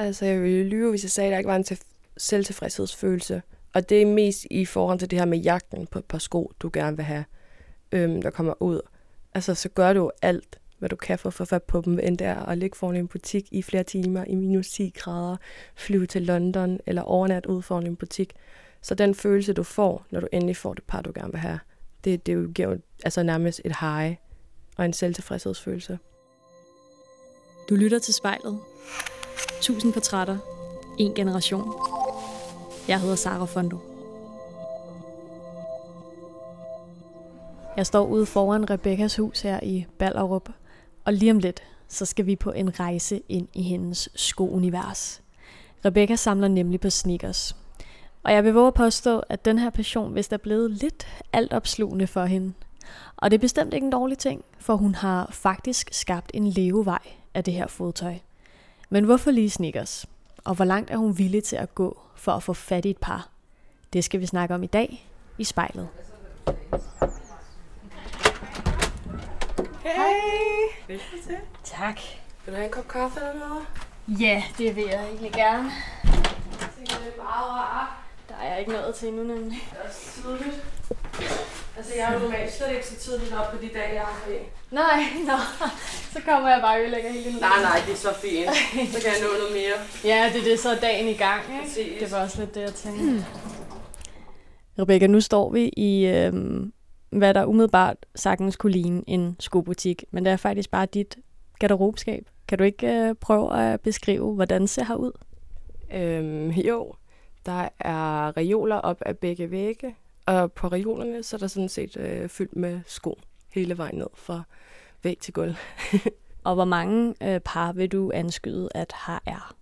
Altså, jeg ville lyve, hvis jeg sagde, at der ikke var en til- selvtilfredshedsfølelse. Og det er mest i forhold til det her med jagten på et par sko, du gerne vil have, øhm, der kommer ud. Altså, så gør du alt, hvad du kan for at få fat på dem, end det er at ligge foran en butik i flere timer i minus 10 grader, flyve til London eller overnat ud foran en butik. Så den følelse, du får, når du endelig får det par, du gerne vil have, det, det giver jo altså nærmest et high og en selvtilfredshedsfølelse. Du lytter til spejlet. 1000 portrætter. En generation. Jeg hedder Sara Fondo. Jeg står ude foran Rebekkas hus her i Ballerup, og lige om lidt, så skal vi på en rejse ind i hendes skounivers. Rebecca samler nemlig på sneakers. Og jeg vil våge at påstå, at den her passion vist er blevet lidt altopslugende for hende. Og det er bestemt ikke en dårlig ting, for hun har faktisk skabt en levevej af det her fodtøj. Men hvorfor lige sneakers? Og hvor langt er hun villig til at gå for at få fat i et par? Det skal vi snakke om i dag i spejlet. Hey! Velkommen til. Tak. Vil du have en kop kaffe eller noget? Ja, det vil jeg egentlig gerne. Det er meget rart. Der er ikke noget til endnu, nemlig. Det er også tidligt. Altså, jeg er jo normalt slet ikke så tidligt op på de dage, jeg har fri. Nej, nå. Så kommer jeg bare og ødelægger hele den Nej, nej, det er så fint. Så kan jeg nå noget mere. Ja, det er det, så er dagen i gang, ikke? Præcis. Det var også lidt det, jeg tænkte. Rebecca, nu står vi i, øhm, hvad der umiddelbart sagtens kunne ligne en skobutik, men det er faktisk bare dit garderobeskab. Kan du ikke øh, prøve at beskrive, hvordan det ser her ud? Øhm, jo, der er reoler op af begge vægge, og på reolerne så er der sådan set øh, fyldt med sko hele vejen ned fra væg til gulv. Og hvor mange øh, par vil du anskyde, at her er?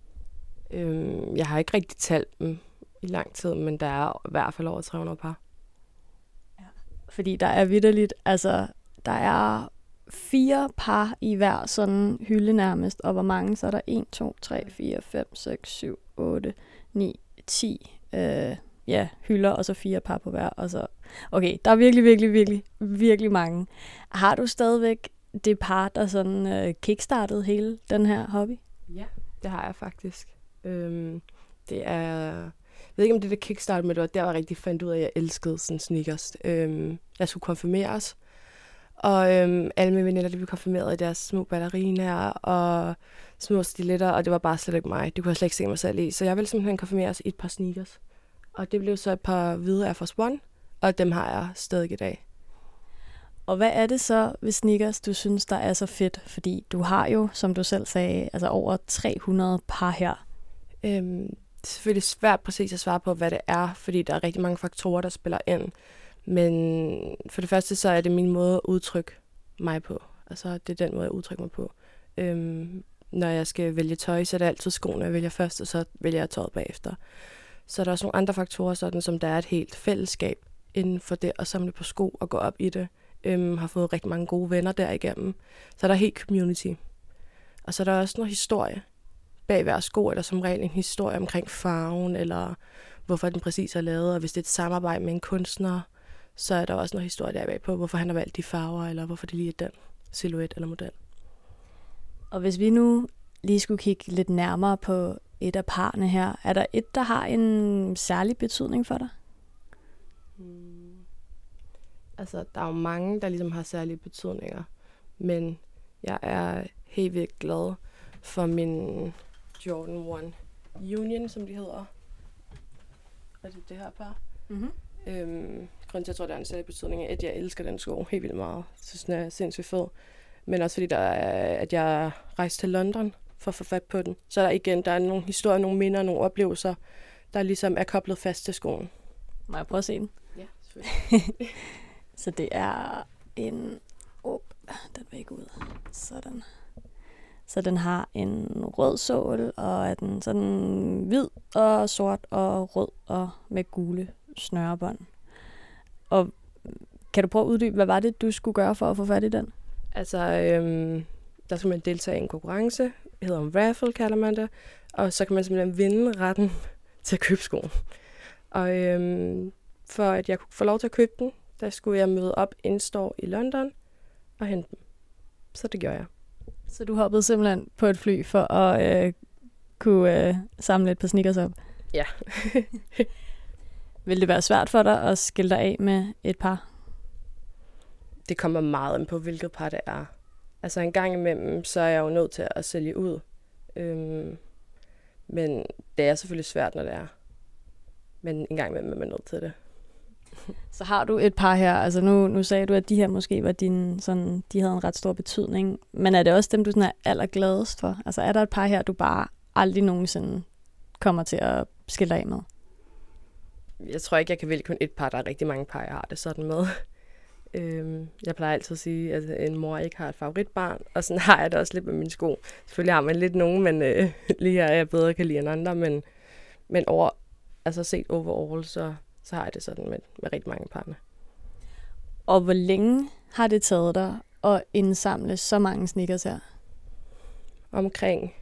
Øhm, jeg har ikke rigtig talt dem i lang tid, men der er i hvert fald over 300 par. Fordi der er vidderligt, altså, der er fire par i hver sådan hylde nærmest, og hvor mange, så er der 1, 2, 3, 4, 5, 6, 7, 8, 9, 10 øh, ja, hylder, og så fire par på hver. Og så. Okay, der er virkelig, virkelig, virkelig, virkelig mange. Har du stadigvæk det par, der sådan øh, kickstartede hele den her hobby? Ja, det har jeg faktisk. Øhm, det er... Jeg ved ikke, om det er kickstart, men det var der, jeg rigtig fandt ud af, at jeg elskede sådan sneakers. Øhm, jeg skulle konfirmeres, og øhm, alle mine veninder, de blev konfirmeret i deres små ballerinaer og små stiletter, og det var bare slet ikke mig. Det kunne jeg slet ikke se mig selv i. Så jeg ville simpelthen konfirmeres i et par sneakers. Og det blev så et par hvide Air Force One, og dem har jeg stadig i dag. Og hvad er det så ved sneakers, du synes, der er så fedt? Fordi du har jo, som du selv sagde, altså over 300 par her. Øhm, det er selvfølgelig svært præcis at svare på, hvad det er, fordi der er rigtig mange faktorer, der spiller ind. Men for det første, så er det min måde at udtrykke mig på. Altså, det er den måde, jeg udtrykker mig på. Øhm, når jeg skal vælge tøj, så er det altid skoene, jeg vælger først, og så vælger jeg tøjet bagefter. Så er der også nogle andre faktorer, sådan som der er et helt fællesskab inden for det at samle på sko og gå op i det. Øhm, har fået rigtig mange gode venner derigennem. Så er der helt community. Og så er der også noget historie. Bag hver sko er der som regel en historie omkring farven, eller hvorfor den præcis er lavet. Og hvis det er et samarbejde med en kunstner, så er der også noget historie der bag på, hvorfor han har valgt de farver, eller hvorfor det lige er den silhuet eller model. Og hvis vi nu lige skulle kigge lidt nærmere på et af parne her, er der et, der har en særlig betydning for dig? Mm. Altså, der er jo mange, der ligesom har særlige betydninger, men jeg er helt vildt glad for min Jordan 1 Union, som de hedder. Er det det her par? Mm-hmm. Øhm, grunden til, at jeg tror, der er en særlig betydning, er, at jeg elsker den sko helt vildt meget. Jeg synes, den er sindssygt fed. Men også fordi, der er, at jeg rejste til London for at få fat på den. Så er der igen, der er nogle historier, nogle minder, nogle oplevelser, der ligesom er koblet fast til skoen. Må jeg prøve at se den? Ja, selvfølgelig. Så det er en... Oh, den vil ikke ud. Sådan. Så den har en rød sål, og er den sådan hvid og sort og rød og med gule snørebånd. Og kan du prøve at uddybe, hvad var det, du skulle gøre for at få fat i den? Altså, øhm, der skal man deltage i en konkurrence. Det hedder en raffle, kalder man det. Og så kan man simpelthen vinde retten til at købe skoen. Og øhm, for at jeg kunne få lov til at købe den, der skulle jeg møde op in-store i London og hente dem. Så det gjorde jeg. Så du hoppede simpelthen på et fly for at øh, kunne øh, samle et par sneakers op? Ja. Vil det være svært for dig at skille dig af med et par? Det kommer meget an på, hvilket par det er. Altså en gang imellem, så er jeg jo nødt til at sælge ud. Øhm, men det er selvfølgelig svært, når det er. Men en gang imellem er man nødt til det. Så har du et par her, altså nu, nu sagde du, at de her måske var din, sådan, de havde en ret stor betydning, men er det også dem, du sådan er allergladest for? Altså er der et par her, du bare aldrig nogensinde kommer til at skille af med? Jeg tror ikke, jeg kan vælge kun et par. Der er rigtig mange par, jeg har det sådan med. Øhm, jeg plejer altid at sige, at en mor ikke har et favoritbarn, og sådan har jeg det også lidt med mine sko. Selvfølgelig har man lidt nogen, men øh, lige her er jeg bedre kan lide end andre, men, men over, altså set overall, så, så har jeg det sådan med, med rigtig mange parne. Og hvor længe har det taget dig at indsamle så mange sneakers her? Omkring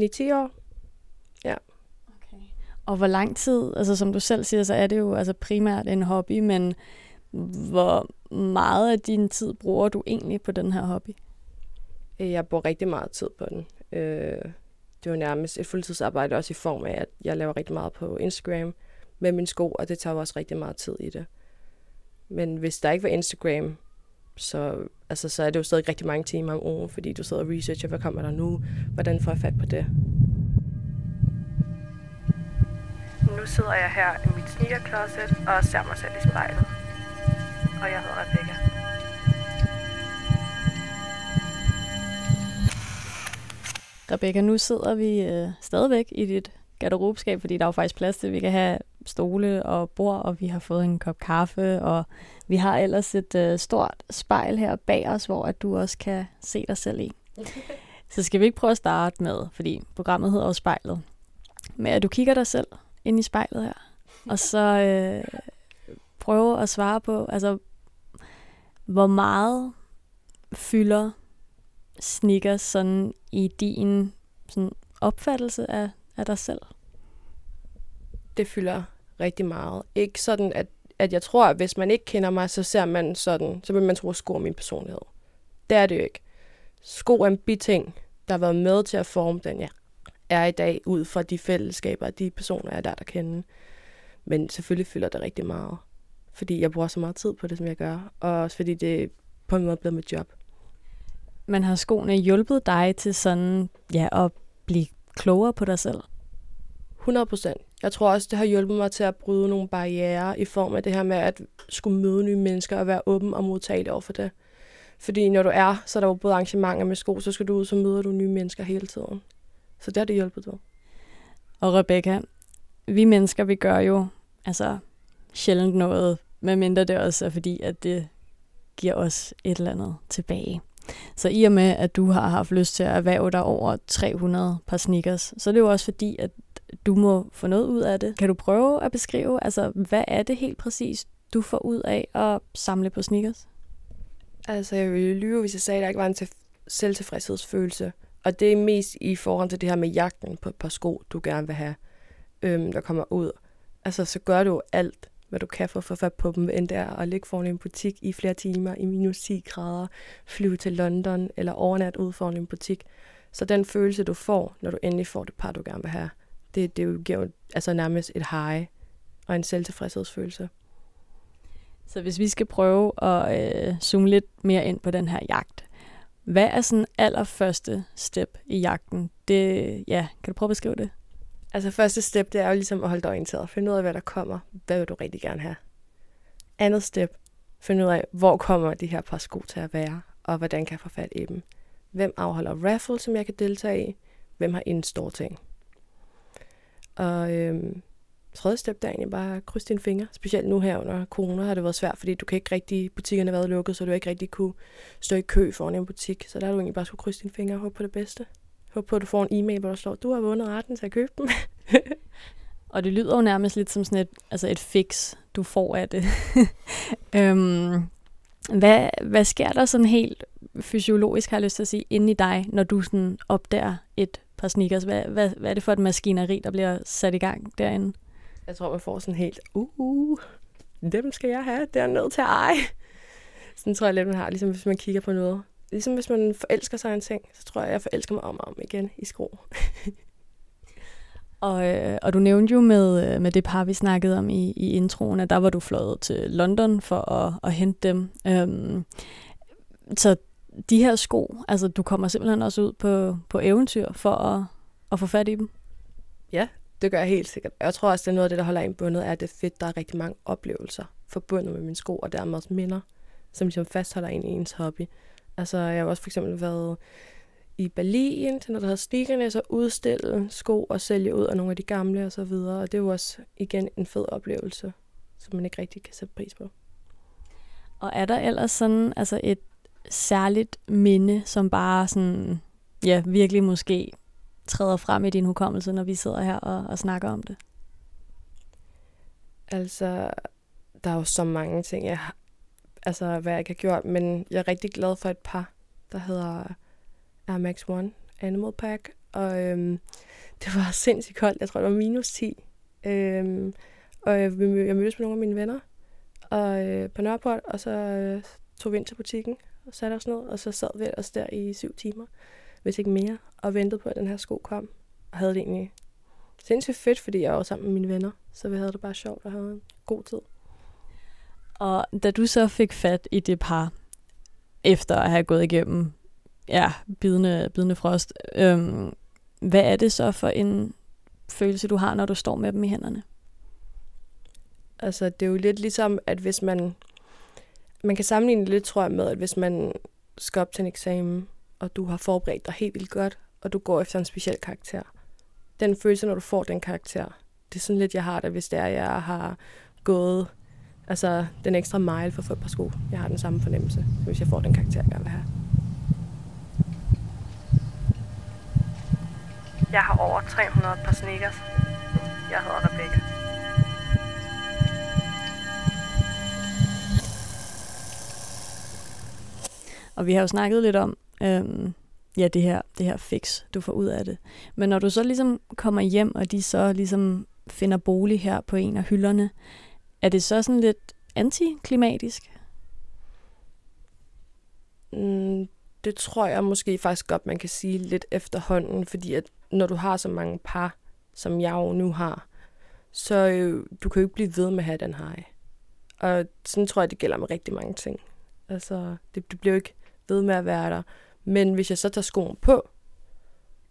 9-10 år. Ja. Okay. Og hvor lang tid, altså som du selv siger, så er det jo altså primært en hobby, men hvor meget af din tid bruger du egentlig på den her hobby? Øh, jeg bruger rigtig meget tid på den. Øh, det var nærmest et fuldtidsarbejde også i form af, at jeg laver rigtig meget på Instagram med min sko, og det tager også rigtig meget tid i det. Men hvis der ikke var Instagram, så, altså, så er det jo stadig rigtig mange timer om ugen, fordi du sidder og researcher, hvad kommer der nu, hvordan får jeg fat på det. Nu sidder jeg her i mit sneaker og ser mig selv i spejlet. Og jeg hedder Rebecca. Rebecca, nu sidder vi øh, stadigvæk i dit garderobeskab, fordi der er jo faktisk plads til, at vi kan have stole og bord, og vi har fået en kop kaffe, og vi har ellers et øh, stort spejl her bag os, hvor at du også kan se dig selv i. Så skal vi ikke prøve at starte med, fordi programmet hedder jo spejlet, med at du kigger dig selv ind i spejlet her, og så øh, prøve at svare på, altså, hvor meget fylder sneakers sådan i din sådan opfattelse af, af dig selv? Det fylder rigtig meget. Ikke sådan, at, at jeg tror, at hvis man ikke kender mig, så ser man sådan, så vil man tro, at sko er min personlighed. Det er det jo ikke. Sko er en biting, der har været med til at forme den, jeg er i dag, ud fra de fællesskaber de personer, jeg der, der kender. Men selvfølgelig fylder det rigtig meget. Fordi jeg bruger så meget tid på det, som jeg gør. Og også fordi det på en måde blevet mit job. Men har skoene hjulpet dig til sådan, ja, at blive klogere på dig selv? 100 procent. Jeg tror også, det har hjulpet mig til at bryde nogle barriere i form af det her med at skulle møde nye mennesker og være åben og modtagelig over for det. Fordi når du er, så er der jo både arrangementer med sko, så skal du ud, så møder du nye mennesker hele tiden. Så det har det hjulpet dig. Og Rebecca, vi mennesker, vi gør jo altså sjældent noget, medmindre det også er fordi, at det giver os et eller andet tilbage. Så i og med, at du har haft lyst til at erhverve dig over 300 par sneakers, så er det jo også fordi, at du må få noget ud af det. Kan du prøve at beskrive, altså hvad er det helt præcis, du får ud af at samle på sneakers? Altså, jeg ville lyve, hvis jeg sagde, at der ikke var en til- selvtilfredshedsfølelse. Og det er mest i forhold til det her med jagten på et par sko, du gerne vil have, øhm, der kommer ud. Altså, så gør du alt, hvad du kan for at få fat på dem, end der at ligge foran en butik i flere timer i minus 10 grader, flyve til London eller overnat ud foran en butik. Så den følelse, du får, når du endelig får det par, du gerne vil have, det, det giver jo altså nærmest et high og en selvtilfredshedsfølelse. Så hvis vi skal prøve at øh, zoome lidt mere ind på den her jagt, hvad er sådan allerførste step i jagten? Det, ja, kan du prøve at beskrive det? Altså første step, det er jo ligesom at holde dig orienteret. Finde ud af, hvad der kommer. Hvad vil du rigtig gerne have? Andet step, finde ud af, hvor kommer de her par sko til at være, og hvordan kan jeg få fat i dem. Hvem afholder raffle, som jeg kan deltage i? Hvem har en stor ting? Og øhm, tredje step, der er egentlig bare at krydse dine fingre. Specielt nu her under corona har det været svært, fordi du kan ikke rigtig, butikkerne har været lukket, så du ikke rigtig kunne stå i kø foran en butik. Så der har du egentlig bare skulle krydse dine fingre og håbe på det bedste. Håbe på, at du får en e-mail, hvor der står, du har vundet retten til at købe dem. og det lyder jo nærmest lidt som sådan et, altså et fix, du får af det. øhm, hvad, hvad sker der sådan helt fysiologisk, har jeg lyst til at sige, inde i dig, når du sådan opdager et par sneakers? Hvad, hvad, hvad er det for et maskineri, der bliver sat i gang derinde? Jeg tror, man får sådan helt, uh, dem skal jeg have, det er nødt til at eje. Sådan tror jeg lidt, man har, ligesom hvis man kigger på noget. Ligesom hvis man forelsker sig en ting, så tror jeg, jeg forelsker mig om og om igen i sko. Og, øh, og du nævnte jo med, øh, med det par, vi snakkede om i, i introen, at der var du fløjet til London for at, at hente dem. Øhm, så de her sko, altså du kommer simpelthen også ud på, på eventyr for at, at få fat i dem? Ja, det gør jeg helt sikkert. Jeg tror også, det er noget af det, der holder en bundet, er, at det er fedt, der er rigtig mange oplevelser forbundet med mine sko, og dermed også minder, som ligesom fastholder en i ens hobby. Altså, jeg har også for eksempel været i Berlin til noget, der hedder Sneakerne, så udstille sko og sælge ud af nogle af de gamle og så videre. Og det er jo også igen en fed oplevelse, som man ikke rigtig kan sætte pris på. Og er der ellers sådan altså et særligt minde, som bare sådan, ja, virkelig måske træder frem i din hukommelse, når vi sidder her og, og snakker om det? Altså, der er jo så mange ting, jeg, altså, hvad jeg ikke har gjort, men jeg er rigtig glad for et par, der hedder Air Max One Animal Pack, og øhm, det var sindssygt koldt. Jeg tror, det var minus 10. Øhm, og jeg, jeg mødtes med nogle af mine venner og, øh, på Nørreport, og så øh, tog vi ind til butikken og satte os ned, og så sad vi ellers der i syv timer, hvis ikke mere, og ventede på, at den her sko kom. Og havde det egentlig sindssygt fedt, fordi jeg var sammen med mine venner, så vi havde det bare sjovt og havde en god tid. Og da du så fik fat i det par, efter at have gået igennem ja, bidende, bidende frost. Øhm, hvad er det så for en følelse, du har, når du står med dem i hænderne? Altså, det er jo lidt ligesom, at hvis man... Man kan sammenligne det lidt, tror jeg, med, at hvis man skal op til en eksamen, og du har forberedt dig helt vildt godt, og du går efter en speciel karakter. Den følelse, når du får den karakter, det er sådan lidt, jeg har det, hvis det er, jeg har gået altså, den ekstra mile for at få et par sko. Jeg har den samme fornemmelse, hvis jeg får den karakter, jeg gerne vil have. Jeg har over 300 par sneakers. Jeg hedder Og vi har jo snakket lidt om, øhm, ja, det her, det her fix, du får ud af det. Men når du så ligesom kommer hjem, og de så ligesom finder bolig her på en af hylderne, er det så sådan lidt antiklimatisk? Mm, det tror jeg måske faktisk godt, man kan sige lidt efterhånden, fordi at når du har så mange par, som jeg jo nu har, så øh, du kan jo ikke blive ved med at have den her. Og sådan tror jeg, det gælder med rigtig mange ting. Altså, det, det bliver jo ikke ved med at være der. Men hvis jeg så tager skoen på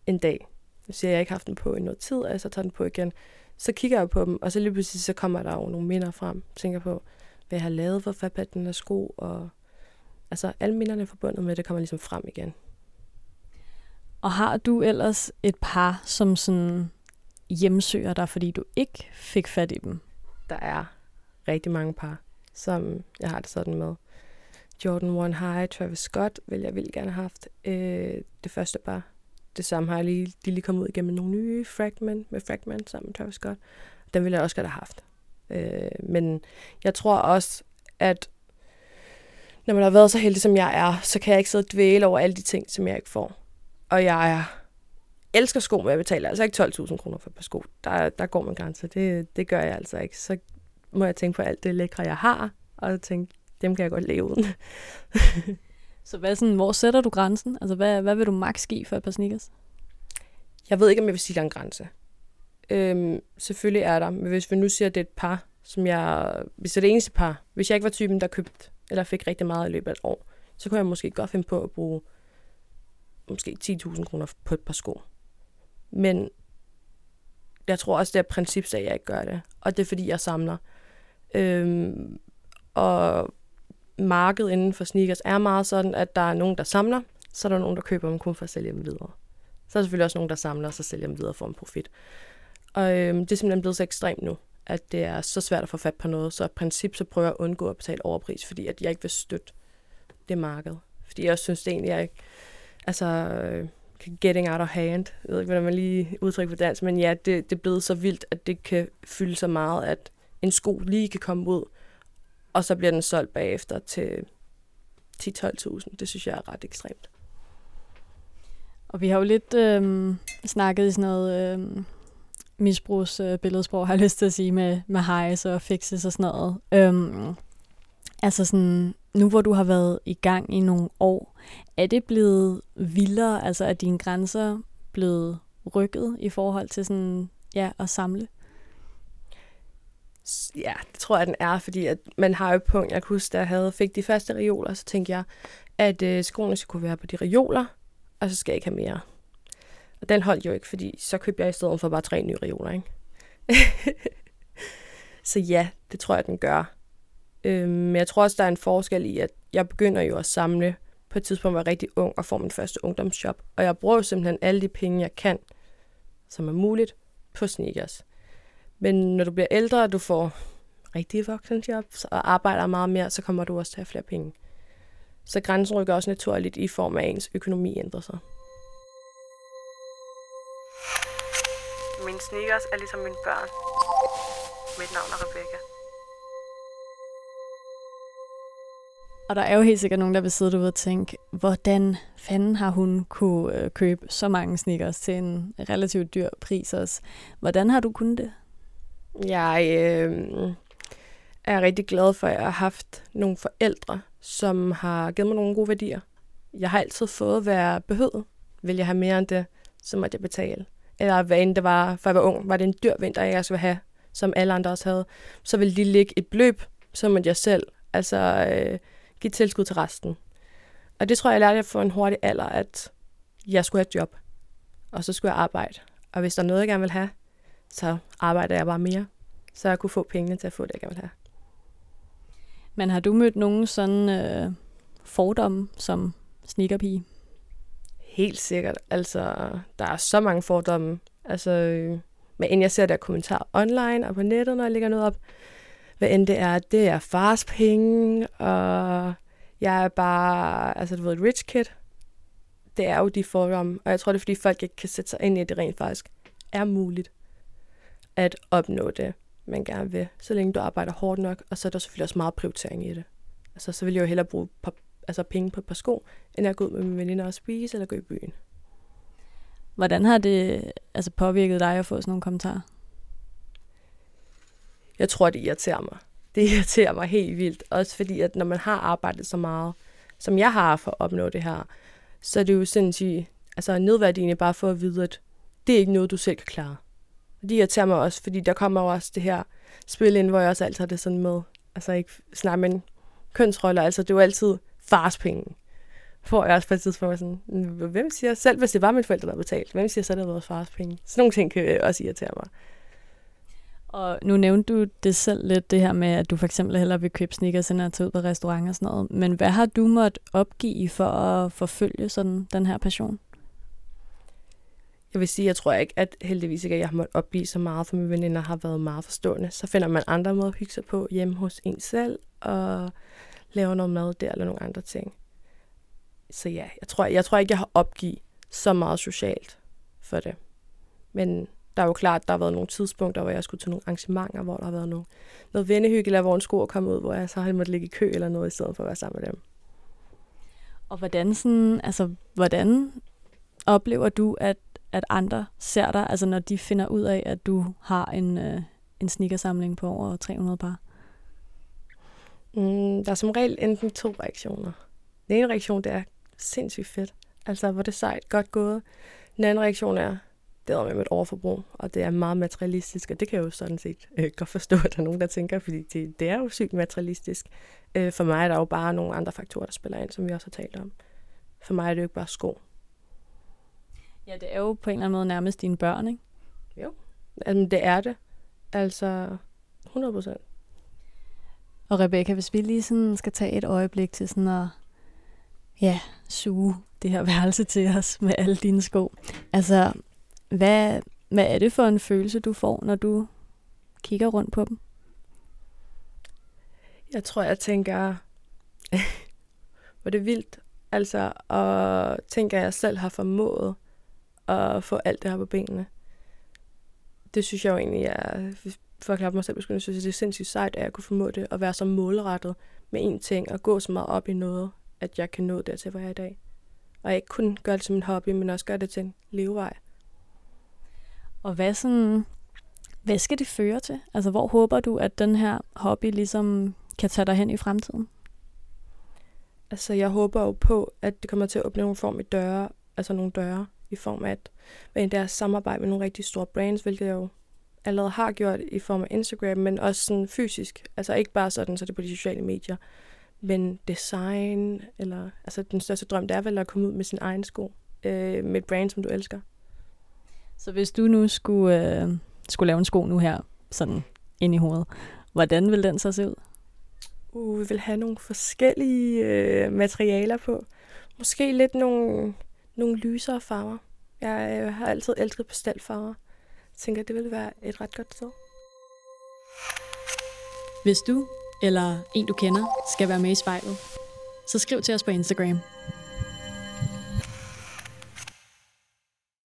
en dag, så siger jeg, ikke har haft den på i noget tid, og jeg så tager den på igen, så kigger jeg på dem, og så lige pludselig så kommer der jo nogle minder frem. tænker på, hvad jeg har lavet for at den her sko, og altså alle minderne forbundet med det kommer ligesom frem igen. Og har du ellers et par, som sådan hjemsøger dig, fordi du ikke fik fat i dem? Der er rigtig mange par, som jeg har det sådan med. Jordan One High, Travis Scott, vil jeg vildt gerne have haft. Øh, det første par. Det samme har jeg lige, de er lige kommet ud igennem nogle nye Fragment, med Fragment sammen med Travis Scott. Den ville jeg også godt have haft. Øh, men jeg tror også, at når man har været så heldig, som jeg er, så kan jeg ikke sidde og dvæle over alle de ting, som jeg ikke får. Og jeg elsker sko, men jeg betaler altså ikke 12.000 kroner for et par sko. Der, der går man grænser. Det, det gør jeg altså ikke. Så må jeg tænke på alt det lækre, jeg har, og tænke, dem kan jeg godt leve uden. så hvad sådan, hvor sætter du grænsen? Altså, hvad, hvad vil du maks give for et par sneakers? Jeg ved ikke, om jeg vil sige, der er en grænse. Øhm, selvfølgelig er der, men hvis vi nu siger, at det er et par, som jeg... Hvis det er det eneste par, hvis jeg ikke var typen, der købte eller fik rigtig meget i løbet af et år, så kunne jeg måske godt finde på at bruge måske 10.000 kroner på et par sko. Men jeg tror også, det er princip, at jeg ikke gør det. Og det er, fordi jeg samler. Øhm, og markedet inden for sneakers er meget sådan, at der er nogen, der samler, så er der nogen, der køber dem kun for at sælge dem videre. Så er der selvfølgelig også nogen, der samler, og så sælger dem videre for en profit. Og øhm, det er simpelthen blevet så ekstremt nu, at det er så svært at få fat på noget. Så i princip så prøver jeg at undgå at betale overpris, fordi at jeg ikke vil støtte det marked. Fordi jeg også synes, det egentlig er altså, øh, getting out of hand. Jeg ved ikke, hvordan man lige udtrykker på dansk, men ja, det, det er blevet så vildt, at det kan fylde så meget, at en sko lige kan komme ud, og så bliver den solgt bagefter til 10-12.000. Det synes jeg er ret ekstremt. Og vi har jo lidt øh, snakket i sådan noget øhm, øh, misbrugsbilledsprog, har jeg lyst til at sige, med, med highs og fixes og sådan noget. Øh, altså sådan, nu hvor du har været i gang i nogle år, er det blevet vildere, altså er dine grænser blevet rykket i forhold til sådan ja, at samle? Ja, det tror jeg, den er, fordi at man har jo et punkt, jeg kan huske, da jeg havde, fik de første reoler, så tænkte jeg, at øh, skoene skulle kunne være på de reoler, og så skal jeg ikke have mere. Og den holdt jo ikke, fordi så købte jeg i stedet for bare tre nye reoler, ikke? så ja, det tror jeg, den gør. Øh, men jeg tror også, der er en forskel i, at jeg begynder jo at samle på et tidspunkt, hvor jeg rigtig ung og får min første ungdomsjob. Og jeg bruger jo simpelthen alle de penge, jeg kan, som er muligt, på sneakers. Men når du bliver ældre, og du får rigtige voksenjobs og arbejder meget mere, så kommer du også til at have flere penge. Så grænsen rykker også naturligt i form af, at ens økonomi ændrer sig. Mine sneakers er ligesom mine børn. Mit navn er Rebecca. Og der er jo helt sikkert nogen, der vil sidde derude og tænke, hvordan fanden har hun kunne øh, købe så mange sneakers til en relativt dyr pris også? Hvordan har du kunnet det? Jeg øh, er rigtig glad for, at jeg har haft nogle forældre, som har givet mig nogle gode værdier. Jeg har altid fået, hvad jeg behøvede. Vil jeg have mere end det, så måtte jeg betale. Eller hvad end det var, for jeg var ung, var det en dyr vinter, jeg skulle have, som alle andre også havde. Så ville de ligge et bløb, så måtte jeg selv altså, øh, give tilskud til resten. Og det tror jeg, jeg lærte for en hurtig alder, at jeg skulle have et job, og så skulle jeg arbejde. Og hvis der er noget, jeg gerne vil have, så arbejder jeg bare mere, så jeg kunne få pengene til at få det, jeg gerne vil have. Men har du mødt nogen sådan øh, fordomme som sneakerpige? Helt sikkert. Altså, der er så mange fordomme. Altså, øh, men end jeg ser der kommentarer online og på nettet, når jeg lægger noget op, hvad end det er, det er fars penge, og jeg er bare, altså du ved, et rich kid. Det er jo de fordomme, og jeg tror, det er, fordi folk ikke kan sætte sig ind i, at det rent faktisk er muligt at opnå det, man gerne vil, så længe du arbejder hårdt nok, og så er der selvfølgelig også meget prioritering i det. Altså, så vil jeg jo hellere bruge par, altså, penge på et par sko, end at gå ud med mine veninder og spise, eller gå i byen. Hvordan har det altså, påvirket dig at få sådan nogle kommentarer? Jeg tror, det irriterer mig. Det irriterer mig helt vildt. Også fordi, at når man har arbejdet så meget, som jeg har for at opnå det her, så er det jo sindssygt altså nedværdigende bare for at vide, at det er ikke noget, du selv kan klare. Og det irriterer mig også, fordi der kommer jo også det her spil ind, hvor jeg også altid har det sådan med, altså ikke snart, men kønsroller, altså det er jo altid fars penge. Får jeg også på et tidspunkt sådan, hvem siger, selv hvis det var mine forældre, der betalt, hvem siger så, det har været fars penge? Sådan nogle ting kan også irritere mig. Og nu nævnte du det selv lidt, det her med, at du for eksempel hellere vil købe sneakers, end at tage ud på restaurant og sådan noget. Men hvad har du måttet opgive for at forfølge sådan den her passion? Jeg vil sige, jeg tror ikke, at heldigvis ikke, at jeg har måttet opgive så meget, for mine veninder har været meget forstående. Så finder man andre måder at hygge sig på hjemme hos en selv, og laver noget mad der, eller nogle andre ting. Så ja, jeg tror, jeg tror ikke, jeg har opgivet så meget socialt for det. Men der er jo klart, at der har været nogle tidspunkter, hvor jeg skulle til nogle arrangementer, hvor der har været nogle, noget vennehygge, eller hvor en sko kom ud, hvor jeg så har måttet ligge i kø eller noget, i stedet for at være sammen med dem. Og hvordan, sådan, altså, hvordan oplever du, at, at andre ser dig, altså når de finder ud af, at du har en, øh, en sneakersamling på over 300 par? Mm, der er som regel enten to reaktioner. Den ene reaktion, det er sindssygt fedt. Altså, hvor det er sejt, godt gået. Den anden reaktion er, det er med et overforbrug, og det er meget materialistisk, og det kan jeg jo sådan set øh, godt forstå, at der er nogen, der tænker, fordi det, det er jo sygt materialistisk. Øh, for mig er der jo bare nogle andre faktorer, der spiller ind, som vi også har talt om. For mig er det jo ikke bare sko. Ja, det er jo på en eller anden måde nærmest dine børn, ikke? Jo, altså, det er det. Altså 100 procent. Og Rebecca, hvis vi lige sådan skal tage et øjeblik til sådan at ja, suge det her værelse til os med alle dine sko. Altså, hvad, hvad er det for en følelse, du får, når du kigger rundt på dem? Jeg tror, jeg tænker, hvor det er vildt. Altså, og tænker, at jeg selv har formået at få alt det her på benene. Det synes jeg jo egentlig er, for at klappe mig selv på synes jeg, det er sindssygt sejt, at jeg kunne formå det, at være så målrettet med en ting, og gå så meget op i noget, at jeg kan nå dertil, hvor jeg er i dag. Og jeg ikke kun gøre det som en hobby, men også gøre det til en levevej. Og hvad, sådan, hvad skal det føre til? Altså, hvor håber du, at den her hobby ligesom kan tage dig hen i fremtiden? Altså, jeg håber jo på, at det kommer til at åbne nogle form i døre, altså nogle døre, i form af, at hvad det er samarbejde med nogle rigtig store brands, hvilket jeg jo allerede har gjort i form af Instagram, men også sådan fysisk. Altså ikke bare sådan, så det er på de sociale medier, men design, eller altså den største drøm, det er vel at komme ud med sin egen sko, øh, med et brand, som du elsker. Så hvis du nu skulle, øh, skulle lave en sko nu her, sådan ind i hovedet, hvordan vil den så se ud? Uh, vi vil have nogle forskellige øh, materialer på. Måske lidt nogle, nogle lysere farver. Jeg øh, har altid elsket pastelfarver. Jeg tænker, det vil være et ret godt sted. Hvis du eller en du kender skal være med i spejlet, så skriv til os på Instagram.